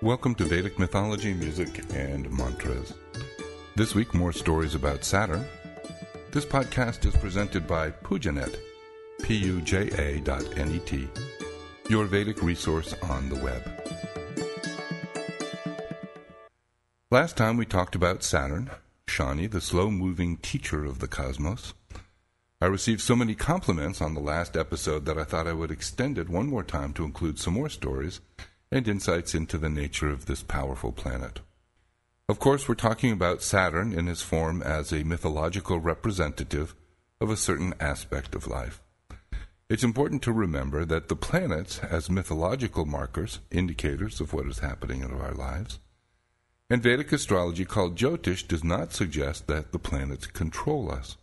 Welcome to Vedic Mythology, Music, and Mantras. This week, more stories about Saturn. This podcast is presented by Pujanet, P-U-J-A dot N-E-T, your Vedic resource on the web. Last time we talked about Saturn, Shani, the slow-moving teacher of the cosmos. I received so many compliments on the last episode that I thought I would extend it one more time to include some more stories and insights into the nature of this powerful planet. Of course, we're talking about Saturn in his form as a mythological representative of a certain aspect of life. It's important to remember that the planets, as mythological markers, indicators of what is happening in our lives, and Vedic astrology called Jyotish does not suggest that the planets control us,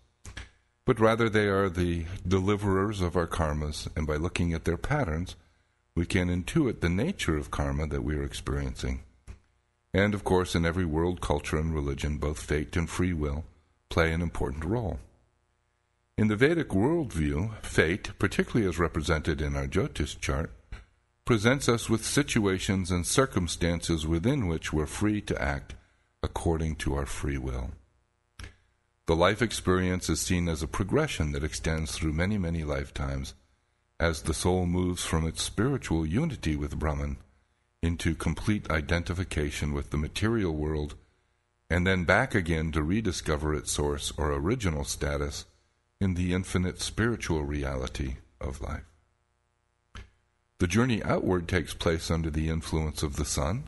but rather they are the deliverers of our karmas, and by looking at their patterns, we can intuit the nature of karma that we are experiencing. And of course, in every world, culture, and religion, both fate and free will play an important role. In the Vedic worldview, fate, particularly as represented in our Jyotish chart, presents us with situations and circumstances within which we're free to act according to our free will. The life experience is seen as a progression that extends through many, many lifetimes as the soul moves from its spiritual unity with Brahman into complete identification with the material world, and then back again to rediscover its source or original status in the infinite spiritual reality of life. The journey outward takes place under the influence of the sun,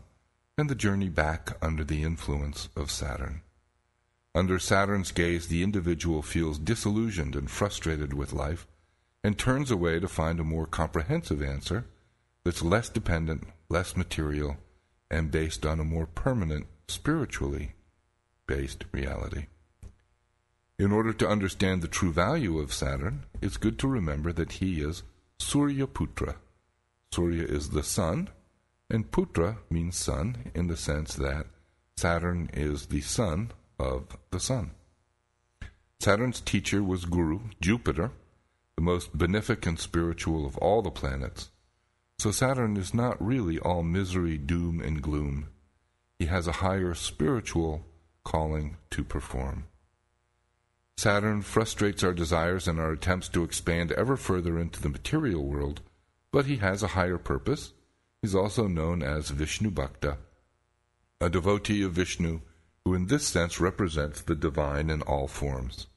and the journey back under the influence of Saturn. Under Saturn's gaze, the individual feels disillusioned and frustrated with life and turns away to find a more comprehensive answer that's less dependent, less material, and based on a more permanent, spiritually based reality. In order to understand the true value of Saturn, it's good to remember that he is Surya Putra. Surya is the sun, and Putra means son in the sense that Saturn is the son of the sun. Saturn's teacher was Guru, Jupiter, the most beneficent spiritual of all the planets. So Saturn is not really all misery, doom, and gloom. He has a higher spiritual calling to perform. Saturn frustrates our desires and our attempts to expand ever further into the material world, but he has a higher purpose. He's also known as Vishnu Bhakta, a devotee of Vishnu who in this sense represents the divine in all forms.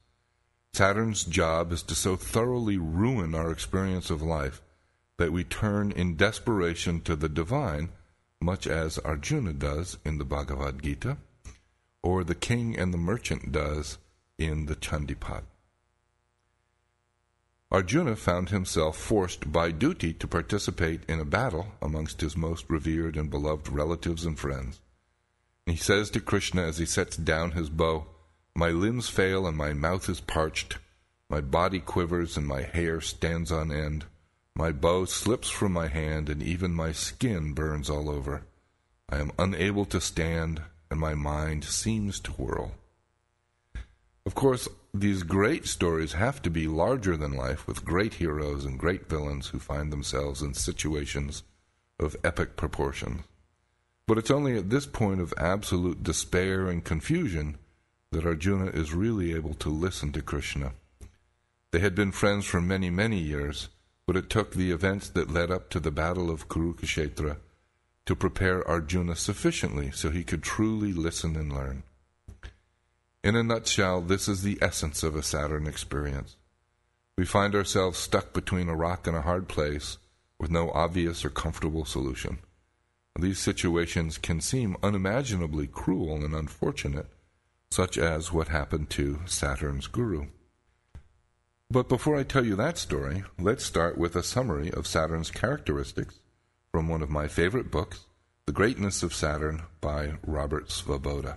Saturn's job is to so thoroughly ruin our experience of life that we turn in desperation to the divine, much as Arjuna does in the Bhagavad Gita, or the king and the merchant does in the Chandipat. Arjuna found himself forced by duty to participate in a battle amongst his most revered and beloved relatives and friends. He says to Krishna as he sets down his bow, my limbs fail and my mouth is parched. My body quivers and my hair stands on end. My bow slips from my hand and even my skin burns all over. I am unable to stand and my mind seems to whirl. Of course, these great stories have to be larger than life with great heroes and great villains who find themselves in situations of epic proportions. But it's only at this point of absolute despair and confusion that Arjuna is really able to listen to Krishna. They had been friends for many, many years, but it took the events that led up to the battle of Kurukshetra to prepare Arjuna sufficiently so he could truly listen and learn. In a nutshell, this is the essence of a Saturn experience. We find ourselves stuck between a rock and a hard place with no obvious or comfortable solution. These situations can seem unimaginably cruel and unfortunate, such as what happened to Saturn's guru. But before I tell you that story, let's start with a summary of Saturn's characteristics from one of my favorite books, The Greatness of Saturn by Robert Svoboda.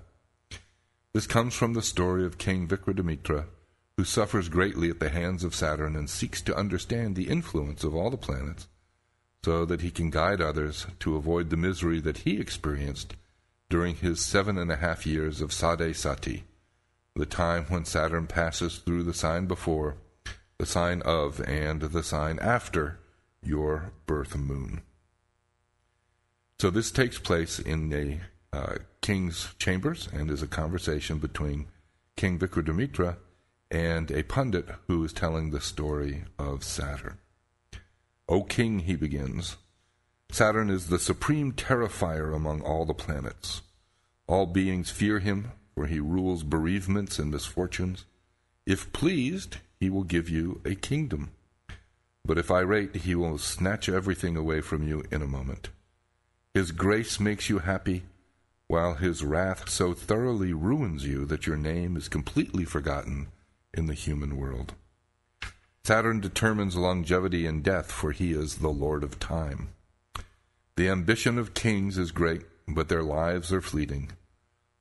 This comes from the story of King Vikramaditya, who suffers greatly at the hands of Saturn and seeks to understand the influence of all the planets so that he can guide others to avoid the misery that he experienced during his seven and a half years of Sade Sati, the time when Saturn passes through the sign before, the sign of, and the sign after your birth moon. So this takes place in the uh, king's chambers and is a conversation between King Vikramaditya and a pundit who is telling the story of Saturn. O king, he begins, Saturn is the supreme terrifier among all the planets. All beings fear him, for he rules bereavements and misfortunes. If pleased, he will give you a kingdom. But if irate, he will snatch everything away from you in a moment. His grace makes you happy, while his wrath so thoroughly ruins you that your name is completely forgotten in the human world. Saturn determines longevity and death, for he is the Lord of time. The ambition of kings is great, but their lives are fleeting.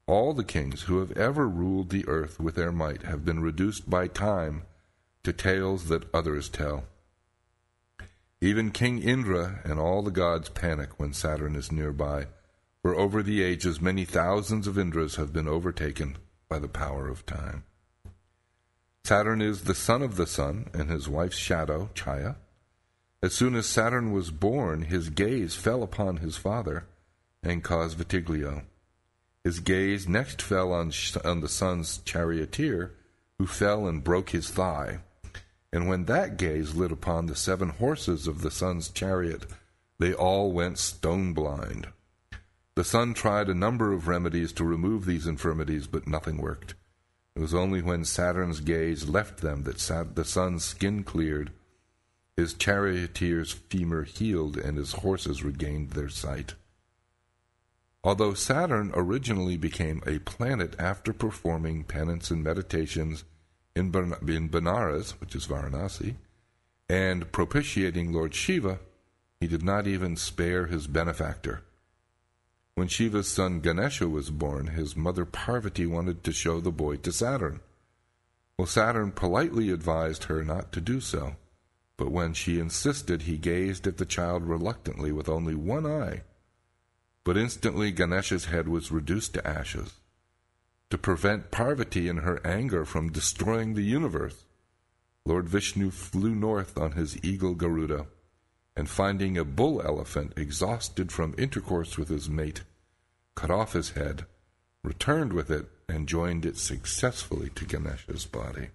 All the kings who have ever ruled the earth with their might have been reduced by time to tales that others tell. Even King Indra and all the gods panic when Saturn is nearby, for over the ages many thousands of Indras have been overtaken by the power of time. Saturn is the son of the sun and his wife's shadow, Chaya. As soon as Saturn was born, his gaze fell upon his father and caused vitiligo. His gaze next fell on, on the sun's charioteer, who fell and broke his thigh. And when that gaze lit upon the seven horses of the sun's chariot, they all went stone blind. The sun tried a number of remedies to remove these infirmities, but nothing worked. It was only when Saturn's gaze left them that the sun's skin cleared, his charioteer's femur healed, and his horses regained their sight. Although Saturn originally became a planet after performing penance and meditations in, in Benares, which is Varanasi, and propitiating Lord Shiva, he did not even spare his benefactor. When Shiva's son Ganesha was born, his mother Parvati wanted to show the boy to Saturn. Well, Saturn politely advised her not to do so, but when she insisted, he gazed at the child reluctantly with only one eye but instantly Ganesha's head was reduced to ashes. To prevent Parvati in her anger from destroying the universe, Lord Vishnu flew north on his eagle Garuda, and finding a bull elephant exhausted from intercourse with his mate, cut off his head, returned with it, and joined it successfully to Ganesha's body.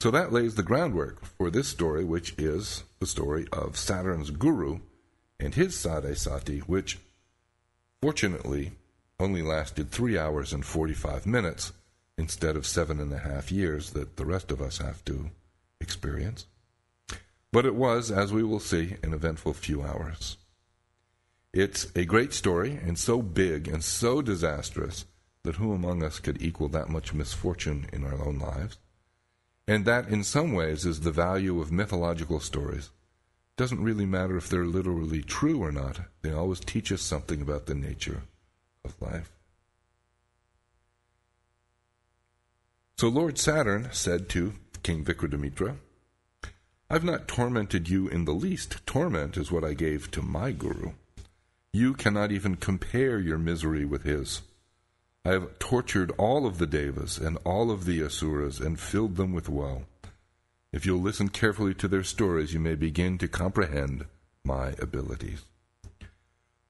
So that lays the groundwork for this story, which is the story of Saturn's guru and his Sade Sati, which fortunately only lasted three hours and 45 minutes instead of seven and a half years that the rest of us have to experience. But it was, as we will see, an eventful few hours. It's a great story and so big and so disastrous that who among us could equal that much misfortune in our own lives? And that, in some ways, is the value of mythological stories. It doesn't really matter if they're literally true or not, they always teach us something about the nature of life. So Lord Saturn said to King Vikramaditya, I've not tormented you in the least. Torment is what I gave to my guru. You cannot even compare your misery with his. I have tortured all of the devas and all of the asuras and filled them with woe. If you'll listen carefully to their stories, you may begin to comprehend my abilities.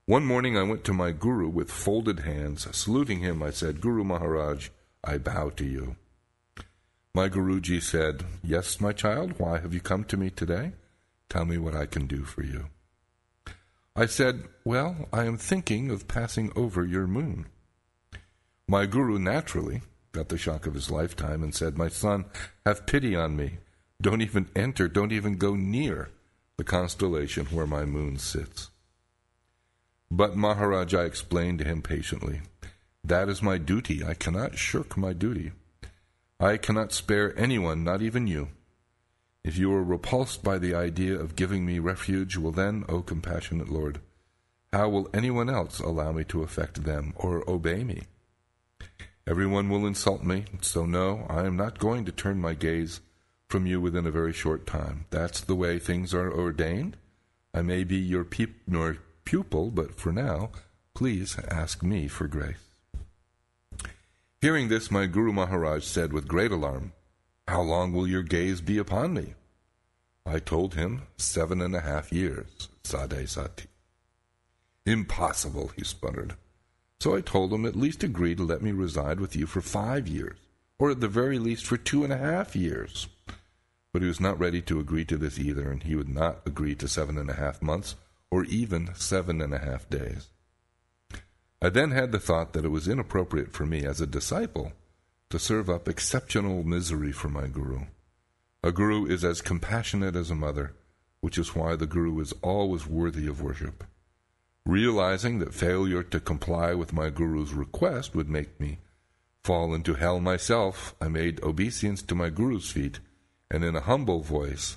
One morning I went to my guru with folded hands. Saluting him, I said, Guru Maharaj, I bow to you. My Guruji said, Yes, my child, why have you come to me today? Tell me what I can do for you. I said, Well, I am thinking of passing over your moon. My guru naturally got the shock of his lifetime and said, My son, have pity on me. Don't even enter, don't even go near the constellation where my moon sits. But Maharaj, I explained to him patiently, that is my duty. I cannot shirk my duty. I cannot spare anyone, not even you. If you are repulsed by the idea of giving me refuge, well then, O compassionate Lord, how will anyone else allow me to affect them or obey me? Everyone will insult me, so no, I am not going to turn my gaze from you within a very short time. That's the way things are ordained. I may be your, peop- your pupil, but for now, please ask me for grace. Hearing this, my Guru Maharaj said with great alarm, How long will your gaze be upon me? I told him seven and a half years, Sade Sati. Impossible, he sputtered. So I told him at least agree to let me reside with you for five years, or at the very least for two and a half years. But he was not ready to agree to this either, and he would not agree to seven and a half months, or even seven and a half days. I then had the thought that it was inappropriate for me as a disciple to serve up exceptional misery for my guru. A guru is as compassionate as a mother, which is why the guru is always worthy of worship. Realizing that failure to comply with my guru's request would make me fall into hell myself, I made obeisance to my guru's feet, and in a humble voice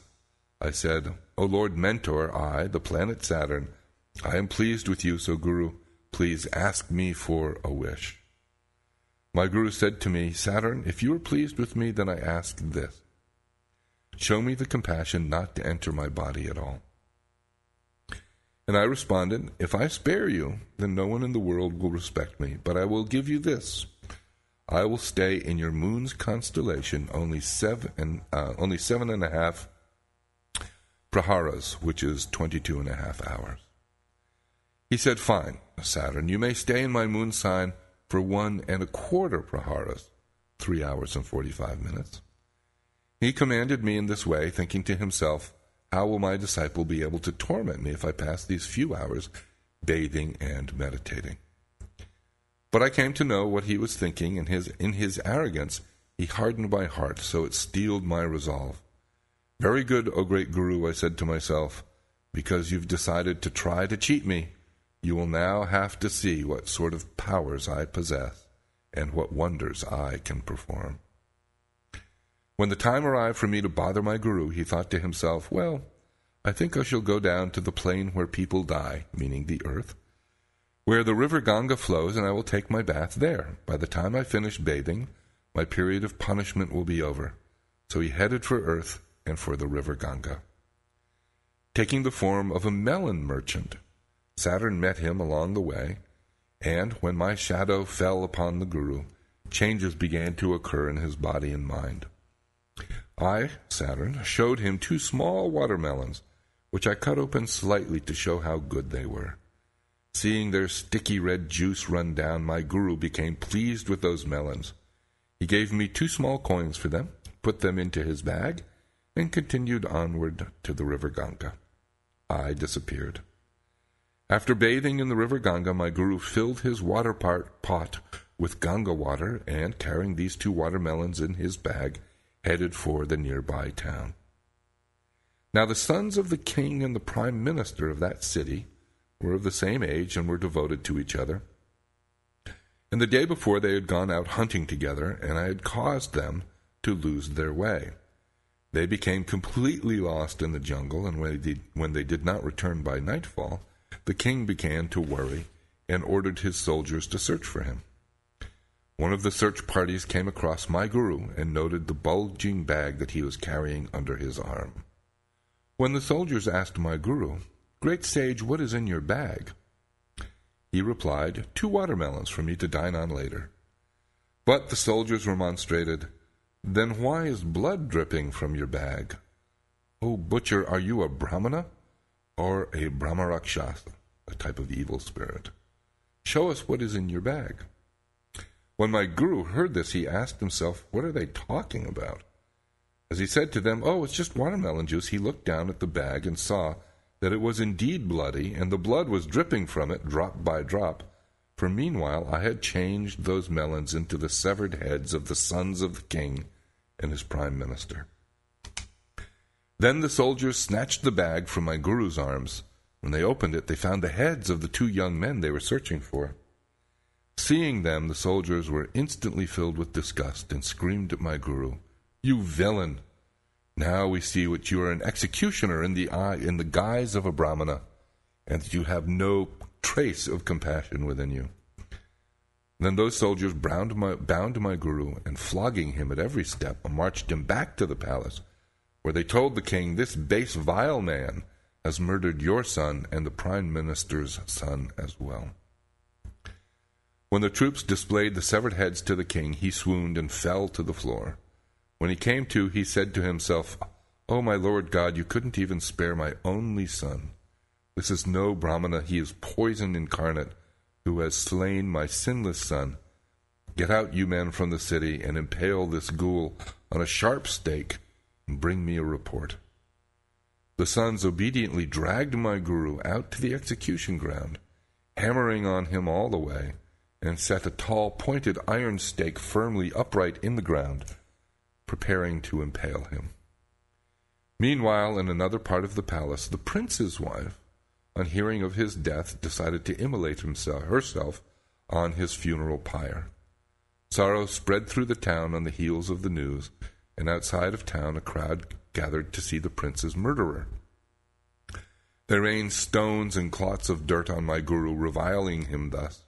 I said, O Lord Mentor, I, the planet Saturn, I am pleased with you, so Guru, please ask me for a wish. My Guru said to me, Saturn, if you are pleased with me, then I ask this. Show me the compassion not to enter my body at all. And I responded, If I spare you, then no one in the world will respect me, but I will give you this. I will stay in your moon's constellation only seven, uh, only seven and a half praharas, which is twenty-two and a half hours. He said, Fine, Saturn, you may stay in my moon sign for one and a quarter praharas, three hours and forty-five minutes. He commanded me in this way, thinking to himself, How will my disciple be able to torment me if I pass these few hours bathing and meditating? But I came to know what he was thinking, and his, in his arrogance he hardened my heart, so it steeled my resolve. Very good, O great Guru, I said to myself, because you've decided to try to cheat me, you will now have to see what sort of powers I possess and what wonders I can perform. When the time arrived for me to bother my guru, he thought to himself, Well, I think I shall go down to the plain where people die, meaning the earth, where the river Ganga flows, and I will take my bath there. By the time I finish bathing, my period of punishment will be over. So he headed for earth and for the river Ganga. Taking the form of a melon merchant, Saturn met him along the way, and when my shadow fell upon the Guru, changes began to occur in his body and mind. I, Saturn, showed him two small watermelons, which I cut open slightly to show how good they were. Seeing their sticky red juice run down, my guru became pleased with those melons. He gave me two small coins for them, put them into his bag, and continued onward to the river Ganga. I disappeared. After bathing in the river Ganga, my guru filled his water pot with Ganga water and, carrying these two watermelons in his bag, headed for the nearby town. Now the sons of the king and the prime minister of that city were of the same age and were devoted to each other. And the day before they had gone out hunting together, and I had caused them to lose their way. They became completely lost in the jungle, and when they, did, when they did not return by nightfall, the king began to worry and ordered his soldiers to search for him. One of the search parties came across my guru and noted the bulging bag that he was carrying under his arm. When the soldiers asked my guru, Great sage, what is in your bag? He replied, Two watermelons for me to dine on later. But the soldiers remonstrated, Then why is blood dripping from your bag? Oh, butcher, are you a Brahmana or a Brahmarakshasa, a type of evil spirit? Show us what is in your bag. When my guru heard this, he asked himself, What are they talking about? As he said to them, Oh, it's just watermelon juice, he looked down at the bag and saw that it was indeed bloody, and the blood was dripping from it drop by drop. For meanwhile I had changed those melons into the severed heads of the sons of the king and his prime minister. Then the soldiers snatched the bag from my guru's arms. When they opened it, they found the heads of the two young men they were searching for. Seeing them, the soldiers were instantly filled with disgust and screamed at my guru, You villain! Now we see that you are an executioner in the eye, in the guise of a brahmana, and that you have no trace of compassion within you. Then those soldiers bound my, bound my guru, and flogging him at every step, marched him back to the palace, where they told the king, This base, vile man has murdered your son and the prime minister's son as well. When the troops displayed the severed heads to the king, he swooned and fell to the floor. When he came to, he said to himself, Oh, my Lord God, you couldn't even spare my only son. This is no Brahmana, he is poison incarnate, who has slain my sinless son. Get out, you men, from the city, and impale this ghoul on a sharp stake, and bring me a report. The sons obediently dragged my guru out to the execution ground, hammering on him all the way, and set a tall pointed iron stake firmly upright in the ground, preparing to impale him. Meanwhile, in another part of the palace, the prince's wife, on hearing of his death, decided to immolate himself, herself on his funeral pyre. Sorrow spread through the town on the heels of the news, and outside of town a crowd gathered to see the prince's murderer. They rained stones and clots of dirt on my guru, reviling him thus.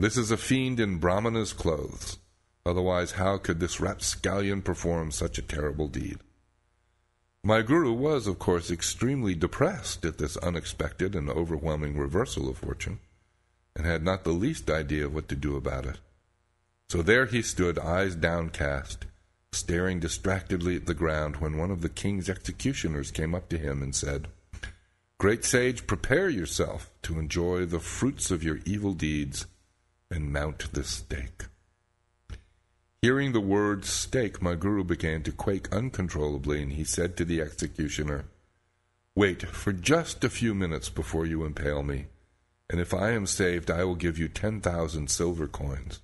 This is a fiend in Brahmana's clothes. Otherwise, how could this rapscallion perform such a terrible deed? My guru was, of course, extremely depressed at this unexpected and overwhelming reversal of fortune, and had not the least idea of what to do about it. So there he stood, eyes downcast, staring distractedly at the ground, when one of the king's executioners came up to him and said, Great sage, prepare yourself to enjoy the fruits of your evil deeds and mount the stake. Hearing the word stake, my guru began to quake uncontrollably, and he said to the executioner, Wait for just a few minutes before you impale me, and if I am saved, I will give you ten thousand silver coins.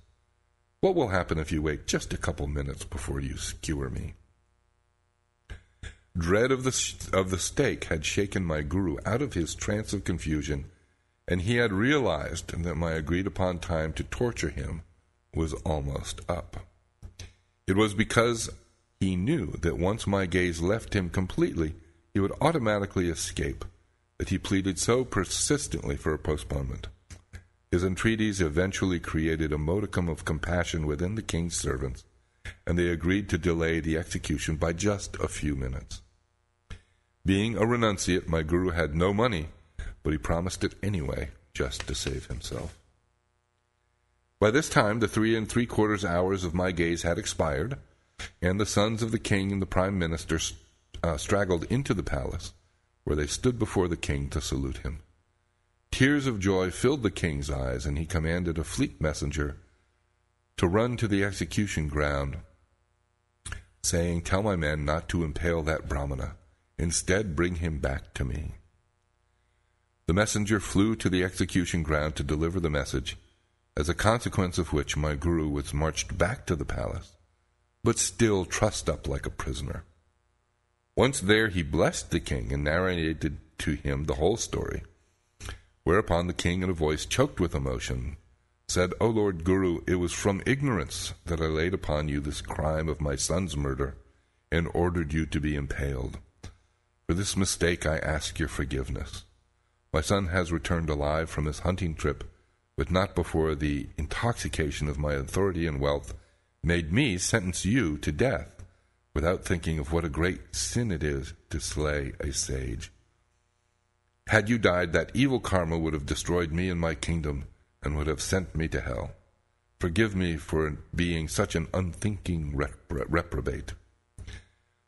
What will happen if you wait just a couple minutes before you skewer me? Dread of the, of the stake had shaken my guru out of his trance of confusion, and he had realized that my agreed upon time to torture him was almost up. It was because he knew that once my gaze left him completely, he would automatically escape that he pleaded so persistently for a postponement. His entreaties eventually created a modicum of compassion within the king's servants, and they agreed to delay the execution by just a few minutes. Being a renunciate, my guru had no money, but he promised it anyway, just to save himself. By this time, the three and three quarters hours of my gaze had expired, and the sons of the king and the prime minister uh, straggled into the palace, where they stood before the king to salute him. Tears of joy filled the king's eyes, and he commanded a fleet messenger to run to the execution ground, saying, Tell my men not to impale that Brahmana. Instead, bring him back to me. The messenger flew to the execution ground to deliver the message as a consequence of which my guru was marched back to the palace, but still trussed up like a prisoner. Once there, he blessed the king and narrated to him the whole story. Whereupon the king, in a voice choked with emotion, said, O Lord Guru, it was from ignorance that I laid upon you this crime of my son's murder and ordered you to be impaled. For this mistake I ask your forgiveness. My son has returned alive from his hunting trip but not before the intoxication of my authority and wealth made me sentence you to death, without thinking of what a great sin it is to slay a sage. Had you died, that evil karma would have destroyed me and my kingdom, and would have sent me to hell. Forgive me for being such an unthinking repro- reprobate.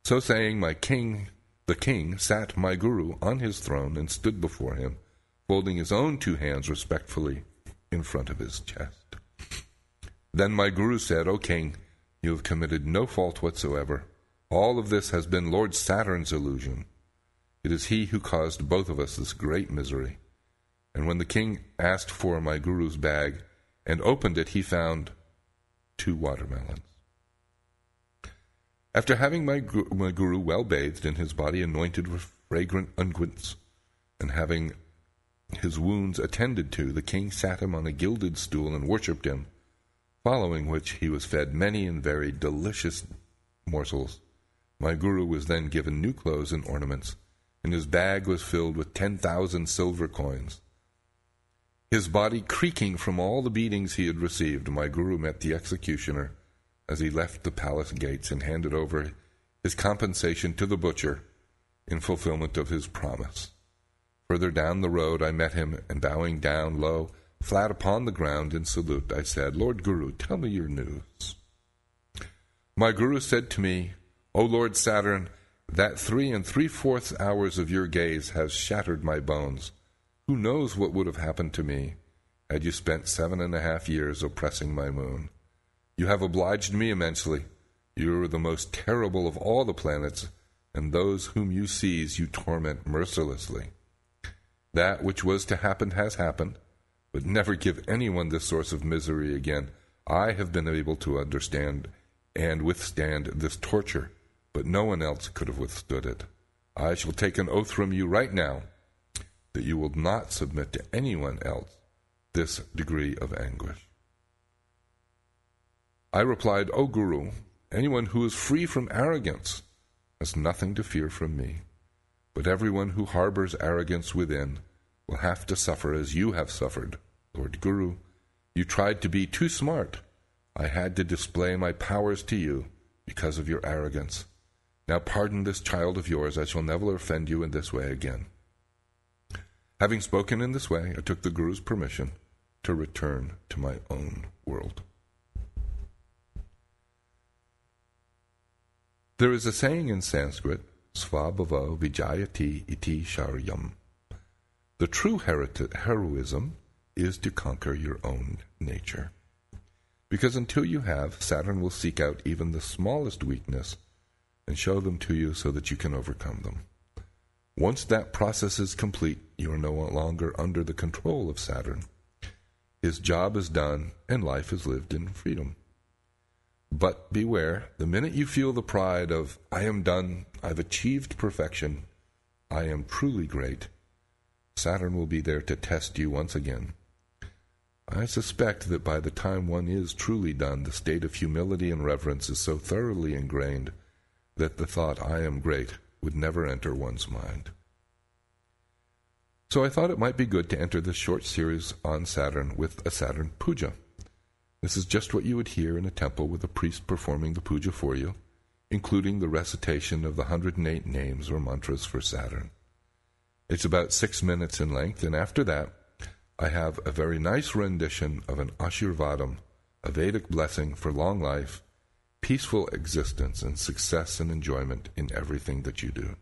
So saying, my king, the king, sat my guru on his throne and stood before him, folding his own two hands respectfully in front of his chest. Then my guru said, O king, you have committed no fault whatsoever. All of this has been Lord Saturn's illusion. It is he who caused both of us this great misery. And when the king asked for my guru's bag and opened it, he found two watermelons. After having my, my guru well bathed and his body anointed with fragrant unguents, and having his wounds attended to, the king sat him on a gilded stool and worshipped him, following which he was fed many and very delicious morsels. My guru was then given new clothes and ornaments, and his bag was filled with ten thousand silver coins. His body creaking from all the beatings he had received, my guru met the executioner as he left the palace gates and handed over his compensation to the butcher in fulfillment of his promise. Further down the road I met him, and bowing down low, flat upon the ground in salute, I said, Lord Guru, tell me your news. My Guru said to me, O Lord Saturn, That three and three fourths hours of your gaze has shattered my bones. Who knows what would have happened to me had you spent seven and a half years oppressing my moon? You have obliged me immensely. You are the most terrible of all the planets, and those whom you seize you torment mercilessly. That which was to happen has happened, but never give anyone this source of misery again. I have been able to understand and withstand this torture, but no one else could have withstood it. I shall take an oath from you right now that you will not submit to anyone else this degree of anguish. I replied, O Guru, anyone who is free from arrogance has nothing to fear from me, but everyone who harbors arrogance within will have to suffer as you have suffered. Lord Guru, you tried to be too smart. I had to display my powers to you because of your arrogance. Now pardon this child of yours. I shall never offend you in this way again. Having spoken in this way, I took the Guru's permission to return to my own world. There is a saying in Sanskrit, Svabhava Vijayati iti sharyam. The true heroism is to conquer your own nature. Because until you have, Saturn will seek out even the smallest weakness and show them to you so that you can overcome them. Once that process is complete, you are no longer under the control of Saturn. His job is done and life is lived in freedom. But beware, the minute you feel the pride of, I am done, I've achieved perfection, I am truly great, Saturn will be there to test you once again. I suspect that by the time one is truly done, the state of humility and reverence is so thoroughly ingrained that the thought, I am great, would never enter one's mind. So I thought it might be good to enter this short series on Saturn with a Saturn puja. This is just what you would hear in a temple with a priest performing the puja for you, including the recitation of the 108 names or mantras for Saturn. It's about six minutes in length, and after that, I have a very nice rendition of an Ashirvadam, a Vedic blessing for long life, peaceful existence, and success and enjoyment in everything that you do.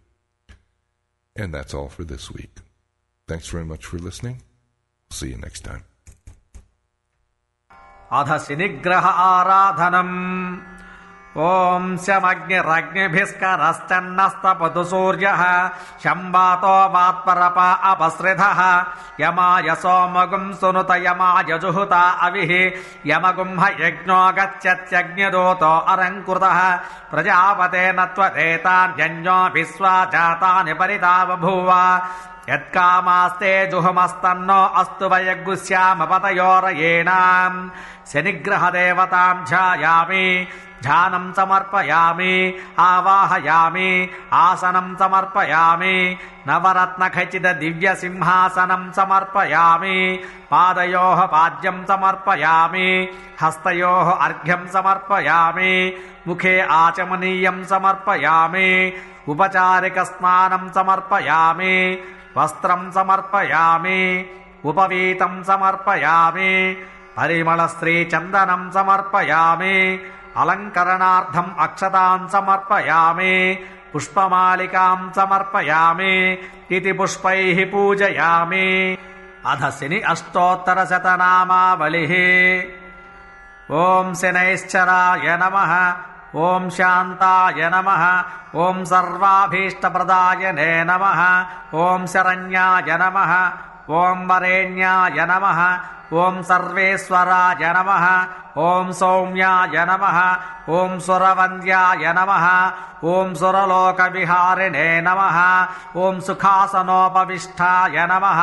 And that's all for this week. Thanks very much for listening. See you next time. अध शनिग्रह आराधनम्। ॐ शमग्निरग्निभिस्करश्चन्नस्तपतु सूर्यः शम्बातो वात्परपा अपसृधः। यमाय सोमगुम् सुनुत यमाय जुहुता अविः। यमगुम्ह यज्ञो गच्छत्यग्निदूतो अलङ्कृतः। प्रजापतेन विश्वा जातानि परिता बभूव यत्कामास्ते जुहुमस्तन्नो अस्तु वय शनिग्रहदेवताम् ध्यायामि ध्यानम् समर्पयामि आवाहयामि आसनम् समर्पयामि नवरत्नखचितदिव्यसिंहासनम् समर्पयामि पादयोः पाद्यम् समर्पयामि हस्तयोः अर्घ्यम् समर्पयामि मुखे आचमनीयम् समर्पयामि उपचारिकस्नानम् समर्पयामि वस्त्रम् समर्पयामि उपवीतम् समर्पयामि परिमलश्रीचन्दनम् समर्पयामि अलङ्करणार्थम् अक्षताम् समर्पयामि पुष्पमालिकाम् समर्पयामि इति पुष्पैः पूजयामि। अधसिनि अष्टोत्तरशतनामावलिः। ॐ शिनैश्चराय नमः। ॐ शान्ताय नमः ॐ सर्वाभीष्टप्रदाय ने नमः ॐ शरण्याय नमः ॐ वरेण्याय नमः ॐ सर्वेश्वराय नमः ॐ सौम्याय नमः ॐ सुरवन्द्याय नमः ॐ सुरलोकविहारिणे नमः ॐ सुखासनोपविष्टाय नमः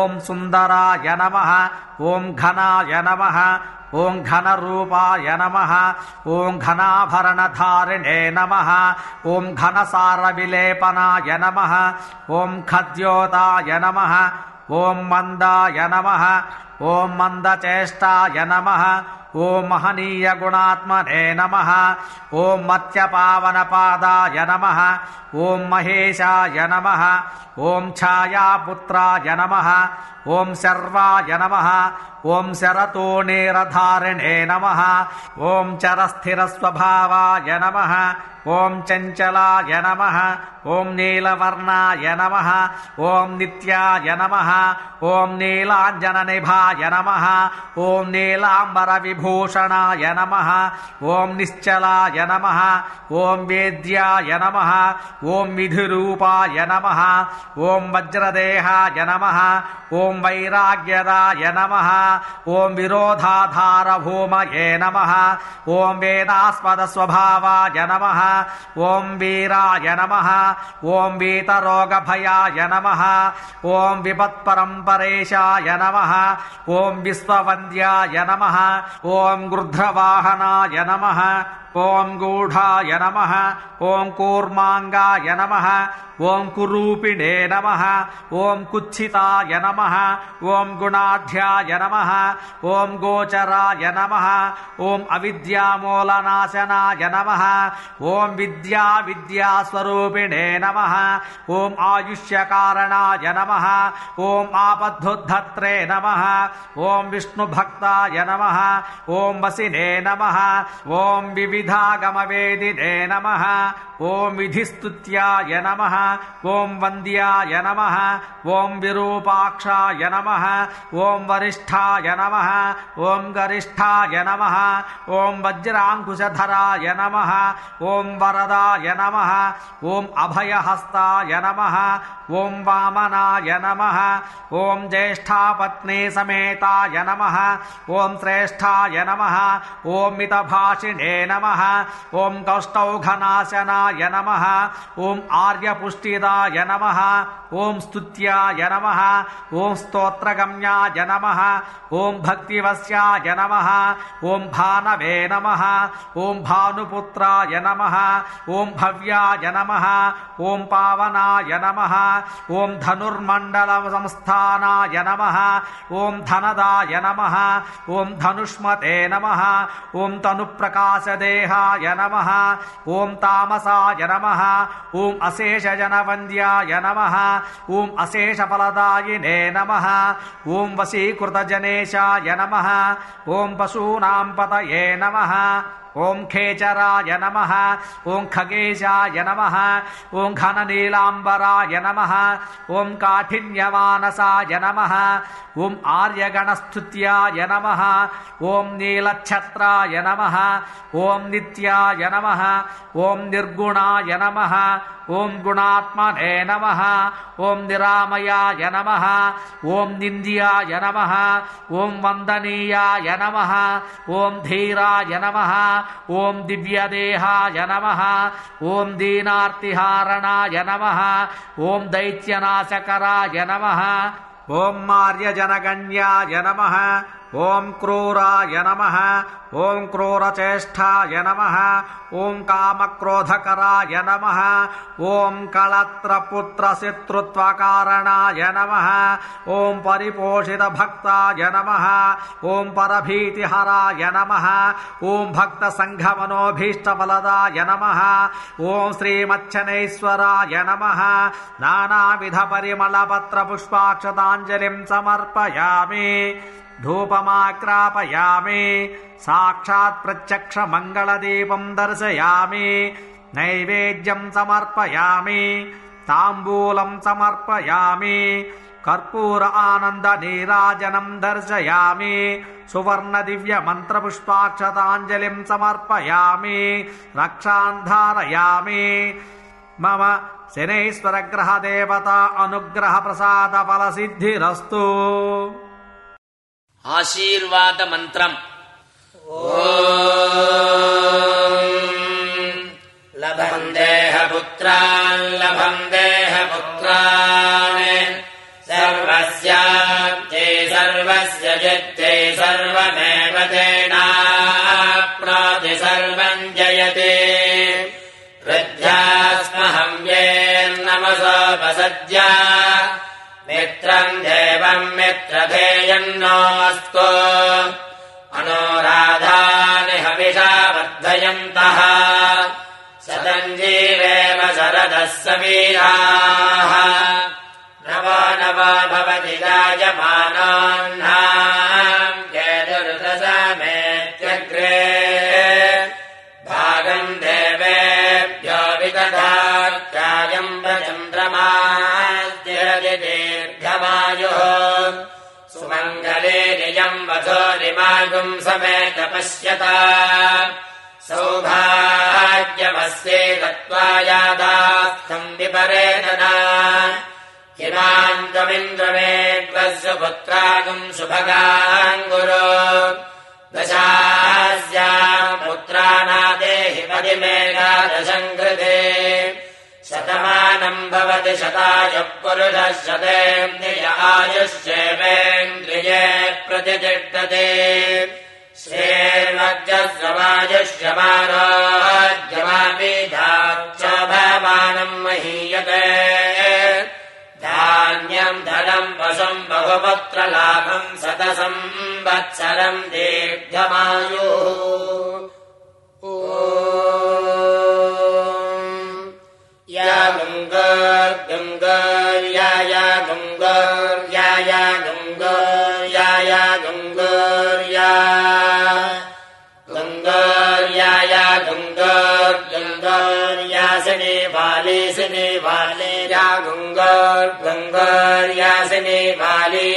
ॐ सुन्दराय नमः ॐ घनाय नमः ॐ घनरूपाय नमः। ॐ घनाभरणधारिणे नमः। ॐ घनसारविलेपनाय नमः। ॐ खद्योताय नमः। ॐ मन्दाय नमः। ॐ मन्दचेष्टाय नमः। ॐ महनीयगुणात्मने नमः। ॐ मत्यपावनपादाय नमः। ॐ महेशाय नमः। ॐ छायापुत्राय नमः। ॐ शर्वाय नमः ॐ शरतोणेरधारिणे नमः ॐ चरस्थिरस्वभावाय नमः ॐ चञ्चलाय नमः ॐ नीलवर्णाय नमः ॐ नित्याय नमः ॐ नीलाञ्जननिभाय नमः ॐ नीलाम्बरविभूषणाय नमः ॐ निश्चलाय नमः ॐ वेद्याय नमः ॐ विधिरूपाय नमः ॐ वज्रदेहाय नमः ॐ वैराग्यदाय नमः। ॐ विरोधाधारभूमये नमः। ॐ वेदास्पदस्वभावाय नमः। ॐ वीराय नमः। ॐ वीतरोगभयाय नमः। ॐ विपत्परम्परेशाय नमः। ॐ विश्ववन्द्याय नमः। ॐ गृध्रवाहनाय नमः ॐ गूढाय नमः ॐ कूर्माङ्गाय नमः ॐ कुरूपिणे नमः ॐ कुत्सिताय नमः ॐ गुणाढ्याय नमः ॐ गोचराय नमः ॐ अविद्यामूलनाशनाय नमः ॐ विद्या विद्यास्वरूपिणे नमः ॐ आयुष्यकारणाय नमः ॐ आपद्धुद्धत्रे नमः ॐ विष्णुभक्ताय नमः ॐ वसिने नमः द्विधागमवेदिने नमः। ॐ विधिस्तुत्याय नमः ॐ वन्द्याय नमः ॐ विरूपाक्षाय नमः ॐ वरिष्ठाय नमः ॐ गरिष्ठाय नमः ॐ वज्राङ्कुशधराय नमः ॐ वरदाय नमः ॐ अभयहस्ताय नमः ॐ वामनाय नमः ॐ ज्येष्ठापत्नी समेताय नमः ॐ श्रेष्ठाय नमः ॐ मितभाषिणे नमः ॐ कौष्टौघनाशनाय नमः ॐ आर्यपुष्टिदाय नमः ॐ स्तुत्याय नमः ॐ स्तोत्रगम्याय नमः ॐ भक्तिवस्याय नमः ॐ भानवे नमः ॐ भानुपुत्राय नमः ॐ भव्याय नमः ॐ पावनाय नमः ॐ धनुर्मण्डलसंस्थानाय नमः ॐ धनदाय नमः ॐ धनुष्मते नमः ॐ तनुप्रकाशदेहाय नमः ॐ तामसाय नमः ॐ अशेषजनवन्द्याय नमः ॐ वशीकृतजनेशाय नमः ॐ पशूनां पतये नमः ॐ खेचराय नमः ॐ खगेशाय नमः ॐ घननीलाम्बराय नमः ॐ काठिन्यमानसाय नमः ॐ आर्यगणस्तुत्याय नमः ॐ नीलच्छत्राय नमः ॐ नित्याय नमः ॐ निर्गुणाय नमः। ॐ गुणात्मने नमः। ॐ निरामयाय नमः। ॐ निन्द्याय नमः। ॐ वन्दनीयाय नमः। ॐ धीराय नमः। ॐ दिव्यदेहाय नमः। ॐ दीनार्तिहारणाय नमः। ॐ दैत्यनाशकराय नमः। ॐ मार्यजनगण्याय नमः ॐ क्रूराय नमः ॐ क्रूरचेष्टाय नमः ॐ कामक्रोधकराय नमः ॐ कलत्रपुत्रशत्रुत्वकारणाय नमः ॐ परिपोषितभक्ताय नमः ॐ परभीतिहराय नमः ॐ भक्तसङ्घमनोभीष्टफलदाय नमः ॐ श्रीमच्छनेश्वराय नमः नानाविधपरिमलपत्रपुष्पाक्षताञ्जलिं समर्पयामि धूपमाक्रापयामि साक्षात् प्रत्यक्षमङ्गलदीपं दर्शयामि नैवेद्यं समर्पयामि ताम्बूलं समर्पयामि कर्पूर आनन्दनीराजनं दर्शयामि सुवर्णदिव्यमन्त्रपुष्पाक्षताञ्जलिं समर्पयामि रक्षान् धारयामि मम शनैश्वरग्रहदेवता अनुग्रहप्रसादफलसिद्धिरस्तु आशीर्वादमन्त्रम्। ओ लभम् देहपुत्राल्लभम् देहपुत्रा सर्वस्याप्ते सर्वस्य जे सर्वमेव जेणाति सर्वम् जयते। वृद्ध्यास्महं ये मित्रम् जय मित्रधेयन्नोऽस्तु अनोराधानि हविषा वर्धयन्तः। सतञ्जीवेव शरदः सवीराः नवो नवो भवति जायमानाह्नाम् नित्यम् वधो निमागुम् समेत पश्यत सौभाग्यमस्ये दत्त्वा यादास्थम् विपरेदना हिमान्तमिन्द्रमेद्वस्वपुत्रागुम् सुभगाम् गुरो। पुत्राणादेहि पुत्राणादेशिपदिमेगादशम् कृते। शतमा भवति शतायुः पुरुषः शतेन्द्रिय आयुष्येवेन्द्रिये प्रतिष्ठते। श्रेर्मज्जस्रवायुष्यमारोग्यमापीधाक्षोभमानम् महीयते। धान्यम् धनम् वशम् बहुपत्रलाभम् शतसंवत्सरम् दीर्घमायुः गङ्गर्या या गङ्गर्या या गङ्गर्या गङ्गर्या या। गङ्गर् गङ्गर्या सिने बाले या गङ्गर् गङ्गर्या सिने बाले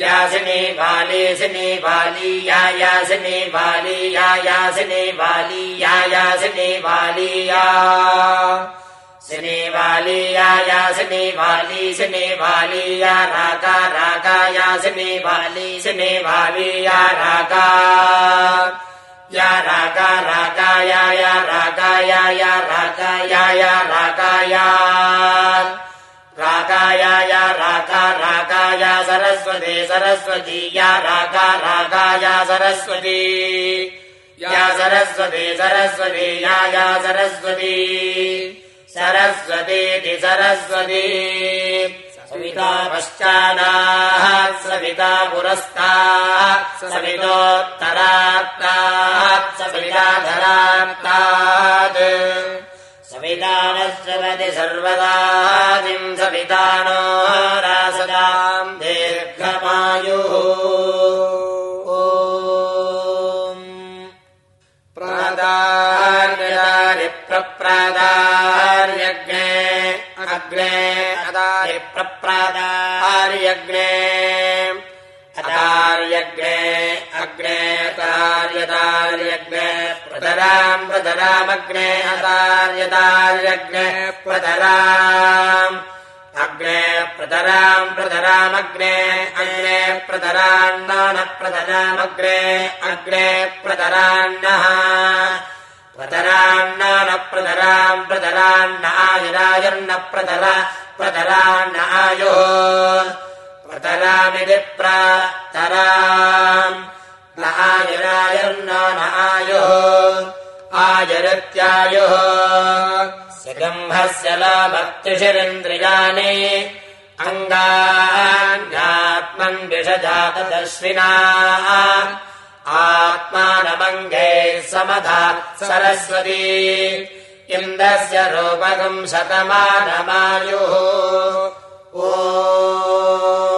यासिने बाले सिने बाली या यासिने बाली या यासिने बाली या यासिने बाली या ने वलीया या स ने वी समे वलिया राकार राकायासि ने या राका या राकाया राकाया राकाया राकाया राकाया राका राकाया सरस्व सरस्वती या राका राकाया सरस्वती। या सरस्व भे सरस्वया सरस्वती। सरस्वतीति सरस्वती। सविता पश्चादाः सविता पुरस्तात् सवितोत्तरात्तात् सविताधरात्तात् सवितानश्रवति सर्वदादिम् सवितानो रासदाम् दीर्घमायुः अग्ने अदारि प्रप्रादार्यग्ने अदार्यग्ने अग्ने तार्यदार्यग्ने प्रतराम् प्रतरामग्ने अदार्यदार्यग्ने प्रतराम्। अग्ने प्रतराम् प्रतरामग्ने अग्ने प्रतरान्नान प्रतरामग्ने अग्ने प्रतरान्नः प्रतरान्नान प्रतराम् प्रतरान्न आयुरायुर्न प्रतर प्रतरान्न आयुः। प्रतरामिति प्रातराम् न आयुरायुर्न न आयुः। आयुरित्यायुः। सिगम्भस्य लाभक्तिशिरिन्द्रियाणि अङ्गान्यात्मन् विषजातदश्विना आत्मानमङ्गैः समधा सरस्वती। इन्दस्य रूपकम् शतमानमायुः ओ